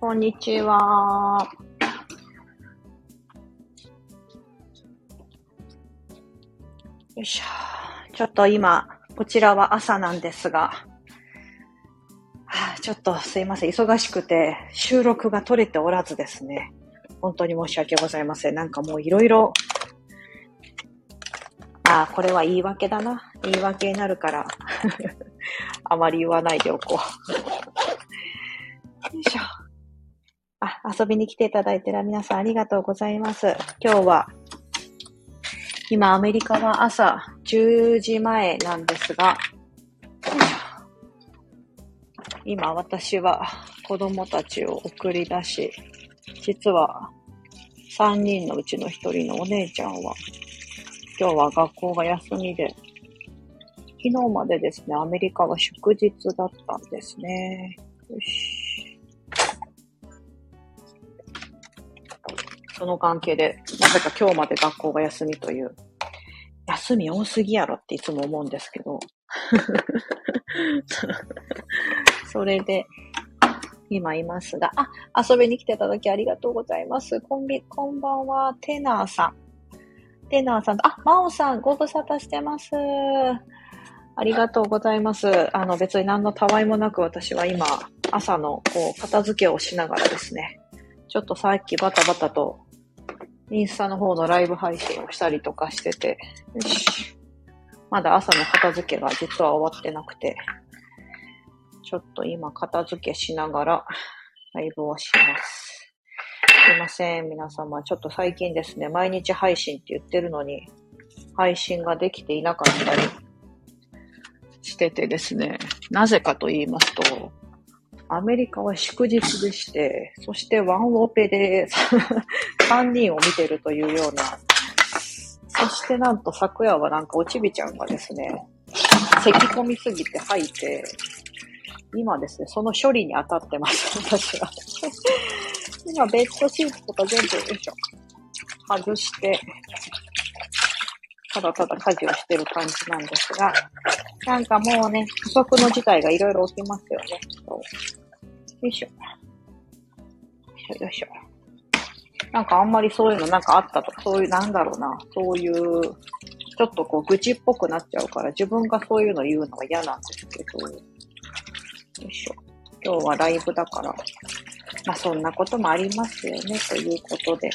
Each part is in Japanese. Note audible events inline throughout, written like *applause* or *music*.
こんにちは。よいしょ。ちょっと今、こちらは朝なんですが、はあ、ちょっとすいません。忙しくて収録が取れておらずですね。本当に申し訳ございません。なんかもういろいろ、ああ、これは言い訳だな。言い訳になるからあまり言わないでおこう。*laughs* よいしょ。あ、遊びに来ていただいてる皆さんありがとうございます。今日は、今アメリカは朝10時前なんですが、今私は子供たちを送り出し、実は3人のうちの1人のお姉ちゃんは、今日は学校が休みで、昨日までですね、アメリカは祝日だったんですね。よし。その関係で、なぜか今日まで学校が休みという、休み多すぎやろっていつも思うんですけど、*laughs* それで、今いますが、あ、遊びに来ていただきありがとうございます。こんび、こんばんは、テナーさん。テナーさんと、あ、マオさん、ご無沙汰してます。ありがとうございます。あの、別に何のたわいもなく私は今、朝の、こう、片付けをしながらですね、ちょっとさっきバタバタと、インスタの方のライブ配信をしたりとかしてて、よし。まだ朝の片付けが実は終わってなくて、ちょっと今片付けしながらライブをします。すいません、皆様。ちょっと最近ですね、毎日配信って言ってるのに、配信ができていなかったりしててですね、なぜかと言いますと、アメリカは祝日でして、そしてワンオペで *laughs* 3人を見てるというような、そしてなんと昨夜はなんかおちびちゃんがですね、咳込みすぎて吐いて、今ですね、その処理に当たってます、私は。今、ベッドシーツとか全部、よいしょ、外して、ただただ家事をしてる感じなんですが、なんかもうね、不測の事態がいろいろ起きますよね。よいしょ。よいしょ。なんかあんまりそういうのなんかあったとか、そういう、なんだろうな、そういう、ちょっとこう愚痴っぽくなっちゃうから、自分がそういうの言うのが嫌なんですけど、よいしょ。今日はライブだから、まあそんなこともありますよね、ということで。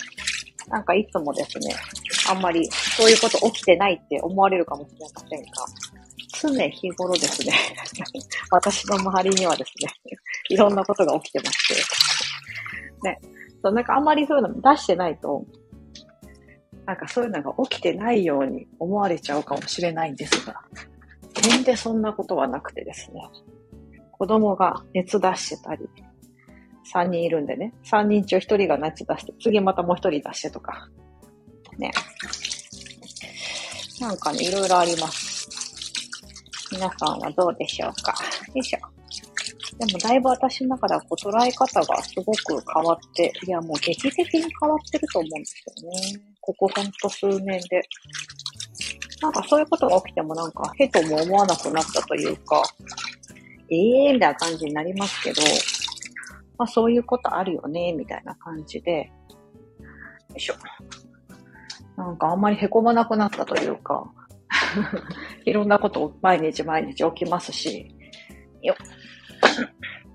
なんかいつもですね、あんまりそういうこと起きてないって思われるかもしれませんが、常日頃ですね、*laughs* 私の周りにはですね、*laughs* いろんなことが起きてまして、ね、そうなんかあんまりそういうの出してないと、なんかそういうのが起きてないように思われちゃうかもしれないんですが、全然そんなことはなくてですね、子供が熱出してたり、3人いるんでね、3人中1人が熱出して、次またもう1人出してとか、ね。なんかね、いろいろあります。皆さんはどうでしょうか？よいしょ。でもだいぶ私の中ではこう捉え方がすごく変わって、いやもう劇的に変わってると思うんですよね。ここほんと数年で。なんかそういうことが起きてもなんか、へとも思わなくなったというか、ええー、みたいな感じになりますけど、まあそういうことあるよね、みたいな感じで、よいしょ。なんかあんまり凹まなくなったというか、*laughs* いろんなこと毎日毎日起きますし、よ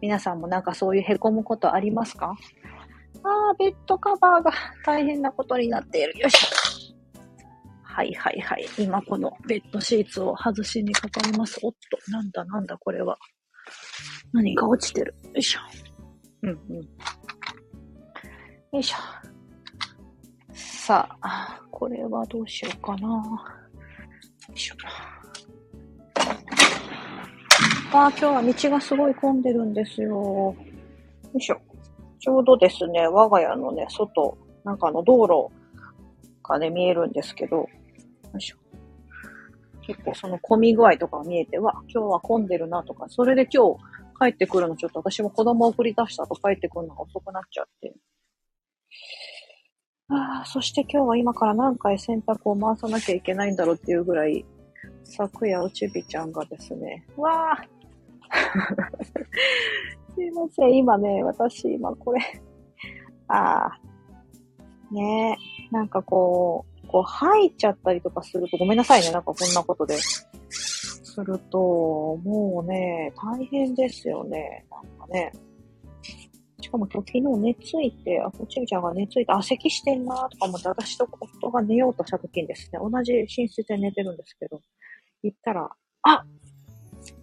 皆さんもなんかそういう凹むことありますか？ああ、ベッドカバーが大変なことになっている。よいしょ。はいはいはい。今このベッドシーツを外しにかかります。おっと、なんだなんだこれは。何が落ちてる。よいしょ。うんうん。よいしょ。さあ、これはどうしようかな。よいしょ。ああ、今日は道がすごい混んでるんですよ。よいしょ。ちょうどですね、我が家のね、外、なんかの道路がね、見えるんですけど、よいしょ。結構その混み具合とか見えて、わ、今日は混んでるなとか、それで今日帰ってくるのちょっと私も子供送り出した後帰ってくるのが遅くなっちゃって。ああ、そして今日は今から何回洗濯を回さなきゃいけないんだろうっていうぐらい、昨夜おちびちゃんがですね、わあ *laughs* すいません。今ね、私、今これ、ああ、ねえ、なんかこう、こう吐いちゃったりとかすると、ごめんなさいね。なんかこんなことで。すると、もうね、大変ですよね。なんかね。かも今日昨日寝ついて、あ、こちみちゃんが寝ついて、あ、咳してんなとか思って、私と夫が寝ようとした時にですね、同じ寝室で寝てるんですけど、行ったら、あ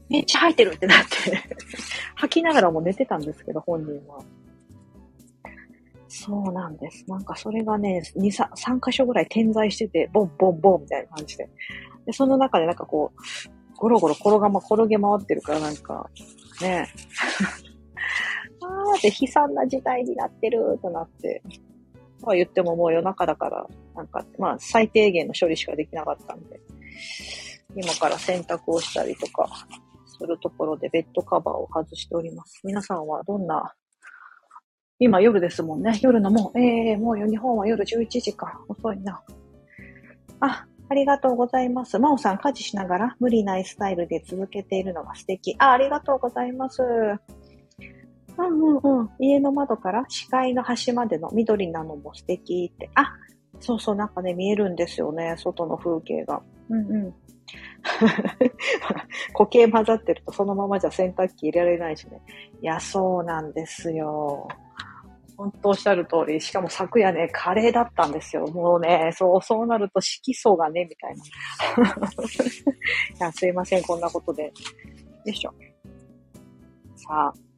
めっちゃ吐いてるってなって *laughs* 吐きながらも寝てたんですけど、本人は。そうなんです。なんかそれがね、2、3, 3箇所ぐらい点在してて、ボンボンボンみたいな感じで。で、その中でなんかこう、ゴロゴロ転がま、転げ回ってるからなんか、ね *laughs* あーで悲惨な事態になってるとなって、まあ言ってももう夜中だから、なんか、まあ最低限の処理しかできなかったんで、今から洗濯をしたりとかするところでベッドカバーを外しております。皆さんはどんな、今夜ですもんね。夜のもう、ええー、もう日本は夜11時か。遅いな。あ、ありがとうございます。真央さん、家事しながら無理ないスタイルで続けているのが素敵。あ、ありがとうございます。うんうんうん。家の窓から視界の端までの緑なのも素敵って。あ、そうそう、なんかね、見えるんですよね。外の風景が。うんうん。*laughs* 固形混ざってるとそのままじゃ洗濯機入れられないしね。いや、そうなんですよ。本当おっしゃる通り、しかも昨夜ね、カレーだったんですよ。もうね、そう、そうなると色素がね、みたいな。*laughs* いや、すいません、こんなことで。よいしょ。さあ。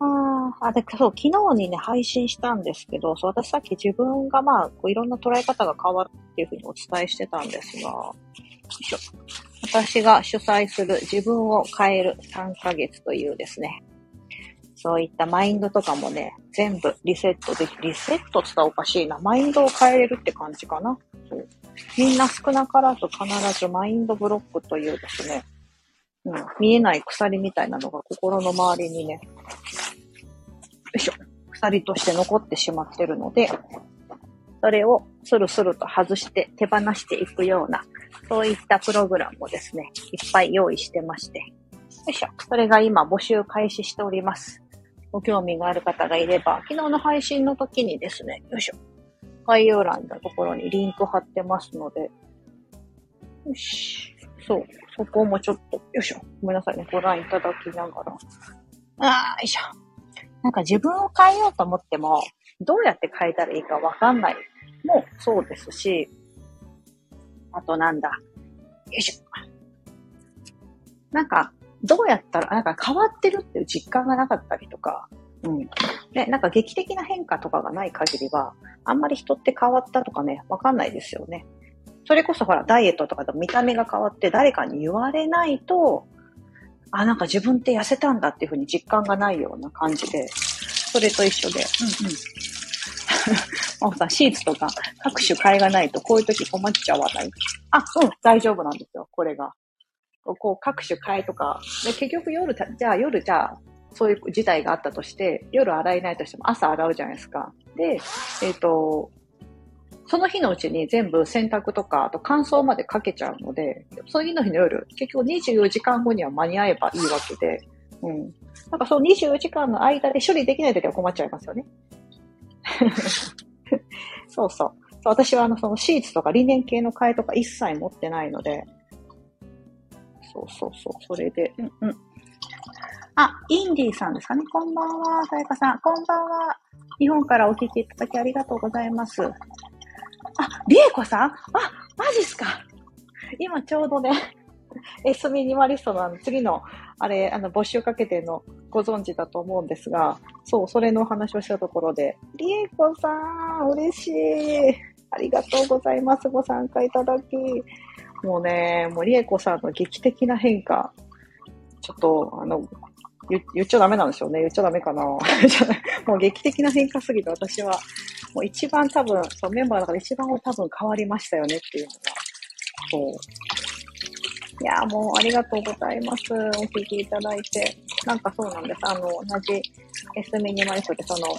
ああ、で、そう、昨日にね、配信したんですけど、そう、私さっき自分がまあ、こういろんな捉え方が変わるっていうふうにお伝えしてたんですが、私が主催する自分を変える3ヶ月というですね、そういったマインドとかもね、全部リセットでき、リセットって言ったらおかしいな。マインドを変えれるって感じかな。そうみんな少なからず必ずマインドブロックというですね、うん、見えない鎖みたいなのが心の周りにね、いしょ、鎖として残ってしまってるので、それをスルスルと外して手放していくような、そういったプログラムをですね、いっぱい用意してまして。よいしょ。それが今募集開始しております。ご興味がある方がいれば、昨日の配信の時にですね、よいしょ。概要欄のところにリンク貼ってますので、よし。そう。そこもちょっと、よいしょ。ごめんなさいね。ご覧いただきながら。あー、よいしょ。なんか自分を変えようと思っても、どうやって変えたらいいかわかんないもそうですし、あとなんだ。よいしょ。なんか、どうやったら、なんか変わってるっていう実感がなかったりとか、うん。で、なんか劇的な変化とかがない限りは、あんまり人って変わったとかね、わかんないですよね。それこそほら、ダイエットとかで見た目が変わって誰かに言われないと、あ、なんか自分って痩せたんだっていうふうに実感がないような感じで、それと一緒で、うんうん。*laughs* マホさ、シーツとか各種買いがないとこういう時困っちゃわない。あ、うん、大丈夫なんですよ、これが。こう各種替えとか、で結局夜、じゃあ夜じゃあ、そういう事態があったとして、夜洗えないとしても朝洗うじゃないですか。で、えっ、ー、と、その日のうちに全部洗濯とか、あと乾燥までかけちゃうので、その日の日の夜、結局24時間後には間に合えばいいわけで、うん。なんかその24時間の間で処理できないときは困っちゃいますよね。*laughs* そうそう。私はあの、そのシーツとかリネン系の替えとか一切持ってないので、そうそうそう。それで、うんうん。あ、インディーさんですかね。こんばんは、さやかさん。こんばんは。日本からお聞きいただきありがとうございます。あ、りえこさん？あ、マジっすか。今ちょうどね、*laughs* S ミニマリストのあの次の、あれ、あの、募集かけてのご存知だと思うんですが、そう、それのお話をしたところで、りえこさん、嬉しい。ありがとうございます。ご参加いただき。もうね、もうりえこさんの劇的な変化、ちょっと、あの、言っちゃダメなんですよね。言っちゃダメかな。*laughs* もう劇的な変化すぎて私は、もう一番多分、そうメンバーの中で一番多分変わりましたよねっていうのが、そう。いやもうありがとうございます。お聞きいただいて。なんかそうなんです。あの、同じ S ミニマリストでその、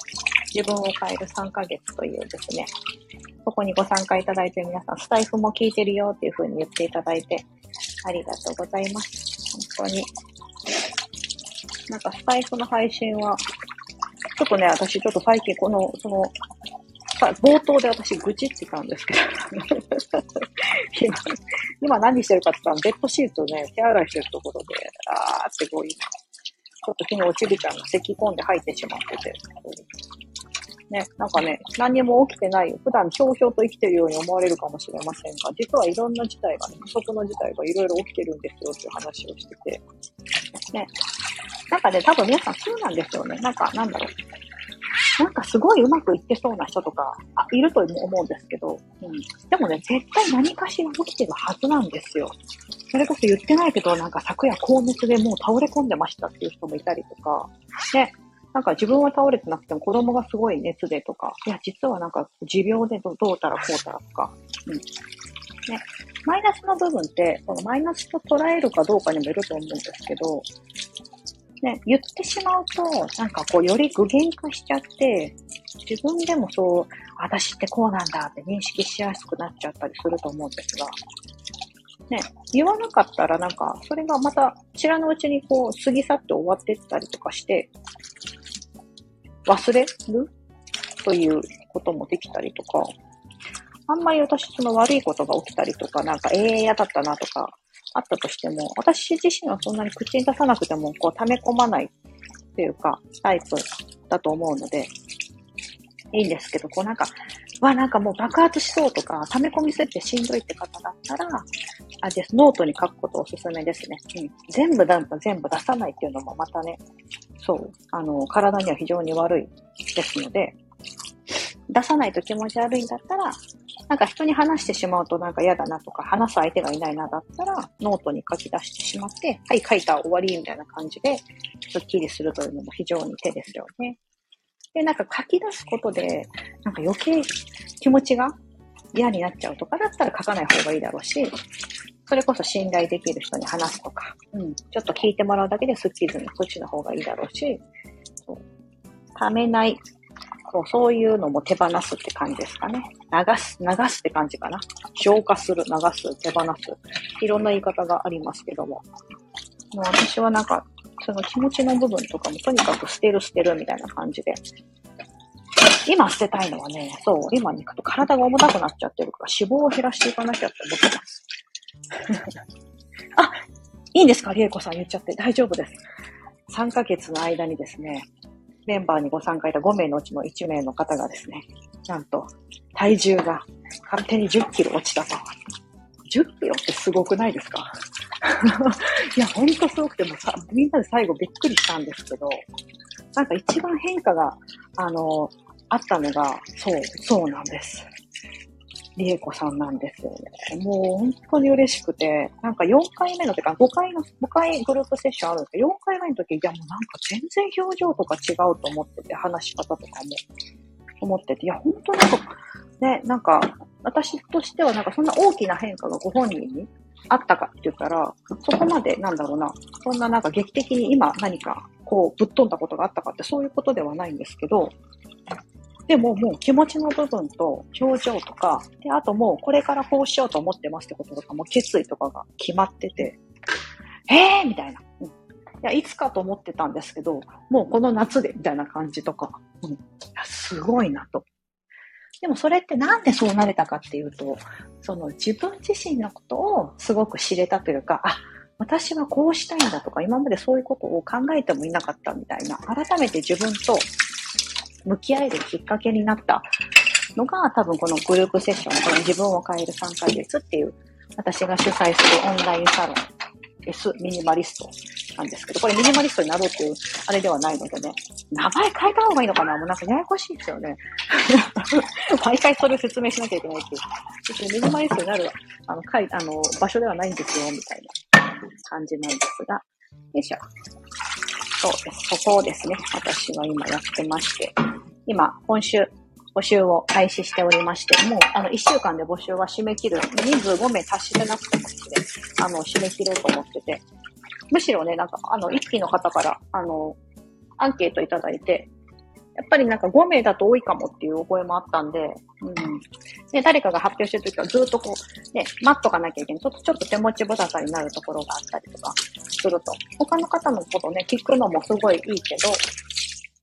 自分を変える3ヶ月というですね、そこにご参加いただいて皆さん、スタイフも聞いてるよっていう風に言っていただいて、ありがとうございます。本当に。なんかスタイフの配信は、ちょっとね、私ちょっと最近この、その、冒頭で私愚痴ってたんですけど *laughs* 今、今何してるかって言ったら、ベッドシートね、手洗いしてるところで、あーってこう、ちょっと昨日おちびちゃんが咳き込んで吐いてしまってて、ね、なんかね、何にも起きてない、普段ひょうひょうと生きてるように思われるかもしれませんが、実はいろんな事態がね、不測の事態がいろいろ起きてるんですよっていう話をしてて、ね、なんかね、多分皆さんそうなんですよね。なんか、なんだろう。なんかすごいうまくいってそうな人とか、あ、いると思うんですけど、うん。でもね、絶対何かしら起きてるはずなんですよ。それこそ言ってないけど、なんか昨夜高熱でもう倒れ込んでましたっていう人もいたりとか、ね、なんか自分は倒れてなくても子供がすごい熱でとか、いや、実はなんか持病でどうたらこうたらとか、うん。ね、マイナスの部分って、このマイナスと捉えるかどうかにもよると思うんですけど、ね、言ってしまうと、なんかこう、より具現化しちゃって、自分でもそう、私ってこうなんだって認識しやすくなっちゃったりすると思うんですが、ね、言わなかったらなんか、それがまた知らぬうちにこう、過ぎ去って終わってったりとかして、忘れる？ということもできたりとか、あんまり私その悪いことが起きたりとか、なんか、ええー、嫌だったなとか、あったとしても、私自身はそんなに口に出さなくても、こう、溜め込まないっていうか、タイプだと思うので、いいんですけど、こうなんか、わ、なんかもう爆発しそうとか、溜め込みすぎてしんどいって方だったら、あ、です。ノートに書くことおすすめですね。うん。全部全部出さないっていうのもまたね、そう、あの、体には非常に悪いですので、出さないと気持ち悪いんだったら、なんか人に話してしまうとなんか嫌だなとか、話す相手がいないなだったら、ノートに書き出してしまって、はい、書いた終わりみたいな感じで、スッキリするというのも非常に手ですよね。で、なんか書き出すことで、なんか余計気持ちが嫌になっちゃうとかだったら書かない方がいいだろうし、それこそ信頼できる人に話すとか、うん、ちょっと聞いてもらうだけでスッキリするのそっちの方がいいだろうし、そうためないそう、そういうのも手放すって感じですかね。流す、流すって感じかな。消化する、流す、手放す。いろんな言い方がありますけども。もう私はなんか、その気持ちの部分とかもとにかく捨てる捨てるみたいな感じで。今捨てたいのはね、そう、今ね、体が重たくなっちゃってるから脂肪を減らしていかなきゃって思ってます。*laughs* あ、いいんですか？リエコさん言っちゃって大丈夫です。3ヶ月の間にですね、メンバーにご参加いた5名のうちの1名の方がですね、なんと体重が勝手に10キロ落ちたと。10キロってすごくないですか？*laughs* いや、ほんとすごくてもさ、みんなで最後びっくりしたんですけど、なんか一番変化が、あの、あったのが、そう、そうなんです。りえこさんなんですよね。もう本当に嬉しくて、なんか4回目の、てか5回の、5回グループセッションあるんですけど、4回目の時、いやもうなんか全然表情とか違うと思ってて、話し方とかも思ってて、いや本当なんか、ね、なんか、私としてはなんかそんな大きな変化がご本人にあったかって言ったら、そこまでなんだろうな、そんななんか劇的に今何かこうぶっ飛んだことがあったかってそういうことではないんですけど、でももう気持ちの部分と表情とか、で、あともうこれからこうしようと思ってますってこととかも決意とかが決まってて、えーみたいな。うん、いや、いつかと思ってたんですけど、もうこの夏でみたいな感じとか、うん、いやすごいなと。でもそれってなんでそうなれたかっていうと、その自分自身のことをすごく知れたというか、あ、私はこうしたいんだとか、今までそういうことを考えてもいなかったみたいな、改めて自分と向き合えるきっかけになったのが、多分このグループセッション、この自分を変える3ヶ月っていう、私が主催するオンラインサロン S ミニマリストなんですけど、これミニマリストになろうっていうあれではないのでね、名前変えた方がいいのかなもうなんかややこしいですよね。毎回それを説明しなきゃいけないっていう。別にミニマリストになるあの、かいあの場所ではないんですよ、みたいな感じなんですが。よいしょ。そうです。そこをですね、私は今やってまして、今、今週、募集を開始しておりまして、もう、あの、1週間で募集は締め切る。人数5名達してなくてもですね、あの、締め切ろうと思ってて、むしろね、なんか、あの、一期の方から、あの、アンケートいただいて、やっぱりなんか5名だと多いかもっていうお声もあったんで、うん。で、誰かが発表してるときはずっとこう、ね、待っとかなきゃいけない。ちょっと、ちょっと手持ちぶたさになるところがあったりとかすると、他の方のことね、聞くのもすごいいいけど、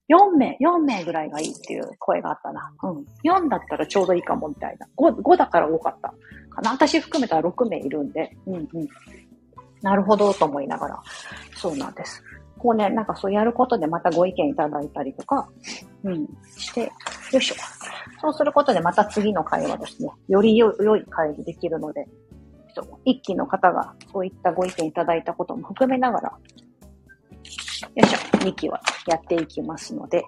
4名、4名ぐらいがいいっていう声があったな。うん。4だったらちょうどいいかもみたいな。5、5だから多かったかな。私含めたら6名いるんで。うんうん。なるほどと思いながら。そうなんです。こうね、なんかそうやることでまたご意見いただいたりとか、うん、して、よいしょ。そうすることでまた次の会はですね、より良い会にできるので、一期の方がそういったご意見いただいたことも含めながら、よいしょ、2期はやっていきますので、よ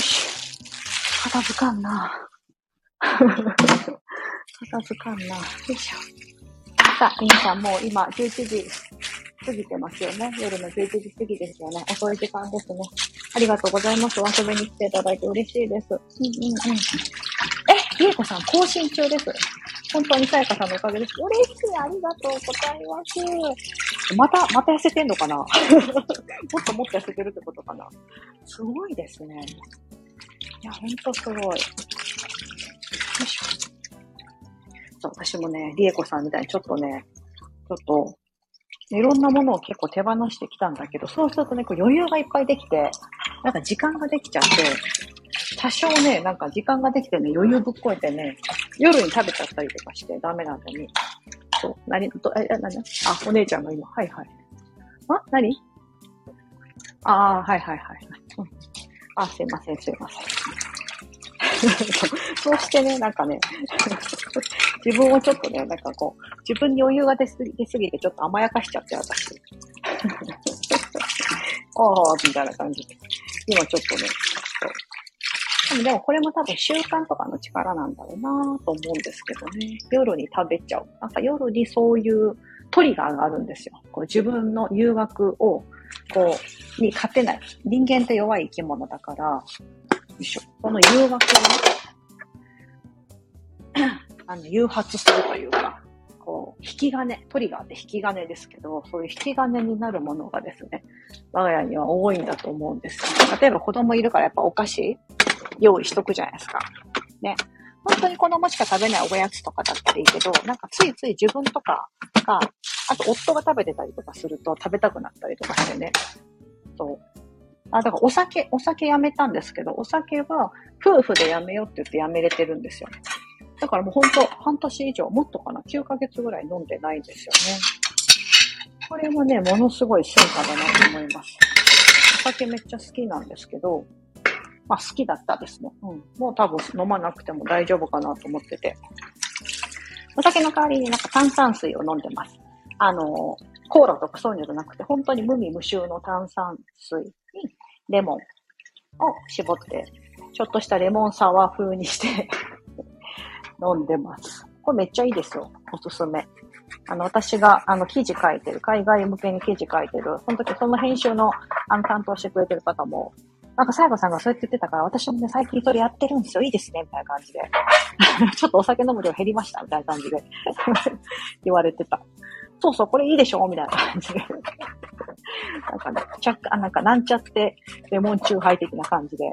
し、片付かんな。*laughs* 片付かんな。よいしょ。さあ、皆さんもう今11時過ぎてますよね。夜の11時過ぎですよね。遅い時間ですね。ありがとうございます。お遊びに来ていただいて嬉しいです。うんうんうん。え、りえこさん更新中です。本当にさやかさんのおかげです。嬉しい。ありがとうございます。また、また痩せてんのかな？*laughs* もっともっと痩せてるってことかな？すごいですね。いや、ほんとすごい。よいしょ。そう私もね、りえこさんみたいにちょっとね、ちょっと、いろんなものを結構手放してきたんだけど、そうするとね、こう余裕がいっぱいできて、なんか時間ができちゃって、多少ね、なんか時間ができてね、余裕ぶっこえてね、夜に食べちゃったりとかしてダメなのに。そう、何、ど、え、なにあ、お姉ちゃんが今、はいはい。あ、何？ああ、はいはいはい。あ、すいません、すいません。*laughs* そうしてね、なんかね、*laughs* 自分をちょっとね、なんかこう、自分に余裕が出すぎ出すぎてちょっと甘やかしちゃって、私。*laughs* ああ、みたいな感じで。今ちょっとね、でもこれも多分習慣とかの力なんだろうなと思うんですけどね。夜に食べちゃう。なんか夜にそういうトリガーがあるんですよ。こう自分の誘惑を、こう、に勝てない。人間って弱い生き物だから、いしょ。この誘惑をね、*clears throat* あの、誘発するというか、こう、引き金、トリガーって引き金ですけど、そういう引き金になるものがですね、我が家には多いんだと思うんですよ。例えば子供いるからやっぱお菓子用意しとくじゃないですか。ね。本当に子供しか食べないおやつとかだったらいいけど、なんかついつい自分とかが、あと夫が食べてたりとかすると食べたくなったりとかしてね。そう。あ、だからお酒、お酒やめたんですけど、お酒は夫婦でやめようって言ってやめれてるんですよね。だからもうほんと半年以上、もっとかな、9ヶ月ぐらい飲んでないんですよね。これもね、ものすごい成果だなと思います。お酒めっちゃ好きなんですけど、まあ好きだったですね。うん。もう多分飲まなくても大丈夫かなと思ってて。お酒の代わりになんか炭酸水を飲んでます。あの、コーラとかそういうのじゃなくて、本当に無味無臭の炭酸水にレモンを絞って、ちょっとしたレモンサワー風にして *laughs* 飲んでます。これめっちゃいいですよ。おすすめ。あの、私が、あの、記事書いてる、海外向けに記事書いてる、その時その編集の、あの、担当してくれてる方も、なんか、最後さんがそうやって言ってたから、私もね、最近それやってるんですよ。いいですね、みたいな感じで。*laughs* ちょっとお酒飲む量減りました、みたいな感じで *laughs* 言われてた。そうそう、これいいでしょみたいな感じで。*laughs* なんかね、ちゃあ、なんかなんちゃってレモンチューハイ的な感じで。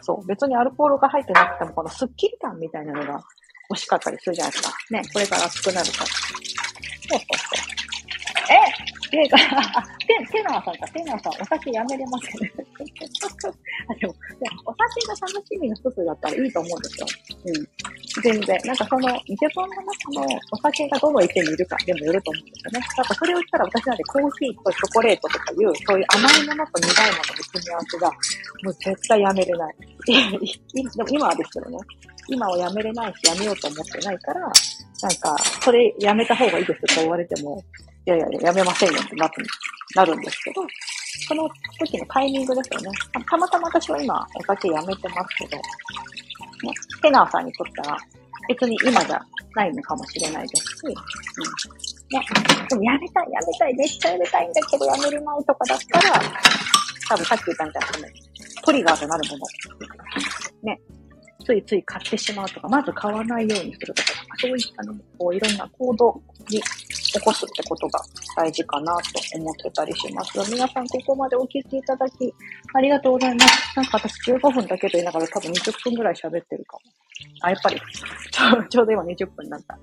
そう、別にアルコールが入ってなくても、このスッキリ感みたいなのが欲しかったりするじゃないですか。ね、これから熱くなるから。そうそうそう。ええ、テ、テナーさんか、テナーさん、お酒やめれません、ね。*laughs* あでも、お酒が楽しみの一つだったらいいと思うんですよ。うん。全然。なんかその、自分の中のお酒がどの位置にいるかでもよると思うんですよね。なんかそれを言ったら私なんでコーヒーとチョコレートとかいう、そういう甘いものと苦いものの組み合わせが、もう絶対やめれない。*laughs* でも今はですけどね。今はやめれないし、やめようと思ってないから、なんか、それやめた方がいいですと言われても、いやいやいや、やめませんよってななるんですけど、その時のタイミングですよね。たまたま私は今、お酒やめてますけど、ね、テナーさんにとったら、別に今じゃないのかもしれないですし、うん。ね、でもやめたい、やめたい、めっちゃやめたいんだけどやめれないとかだったら、多分さっき言ったみたいな、トリガーとなるもの。ね。ついつい買ってしまうとか、まず買わないようにするとか、そういったね、こういろんな行動に起こすってことが大事かなと思ってたりします。皆さんここまでお聞きいただき、ありがとうございます。なんか私15分だけと言いながら多分20分ぐらい喋ってるかも。あ、やっぱり、ちょうど今20分になった。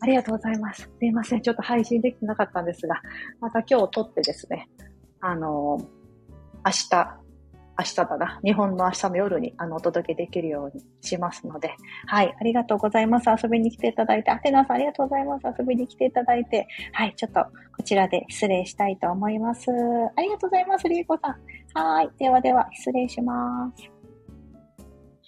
ありがとうございます。すいません。ちょっと配信できてなかったんですが、また今日撮ってですね、あのー、明日、明日だな。日本の明日の夜にあのお届けできるようにしますので。はい。ありがとうございます。遊びに来ていただいて。アテナさんありがとうございます。遊びに来ていただいて。はい。ちょっとこちらで失礼したいと思います。ありがとうございます。りえこさん。はい。ではでは、失礼します。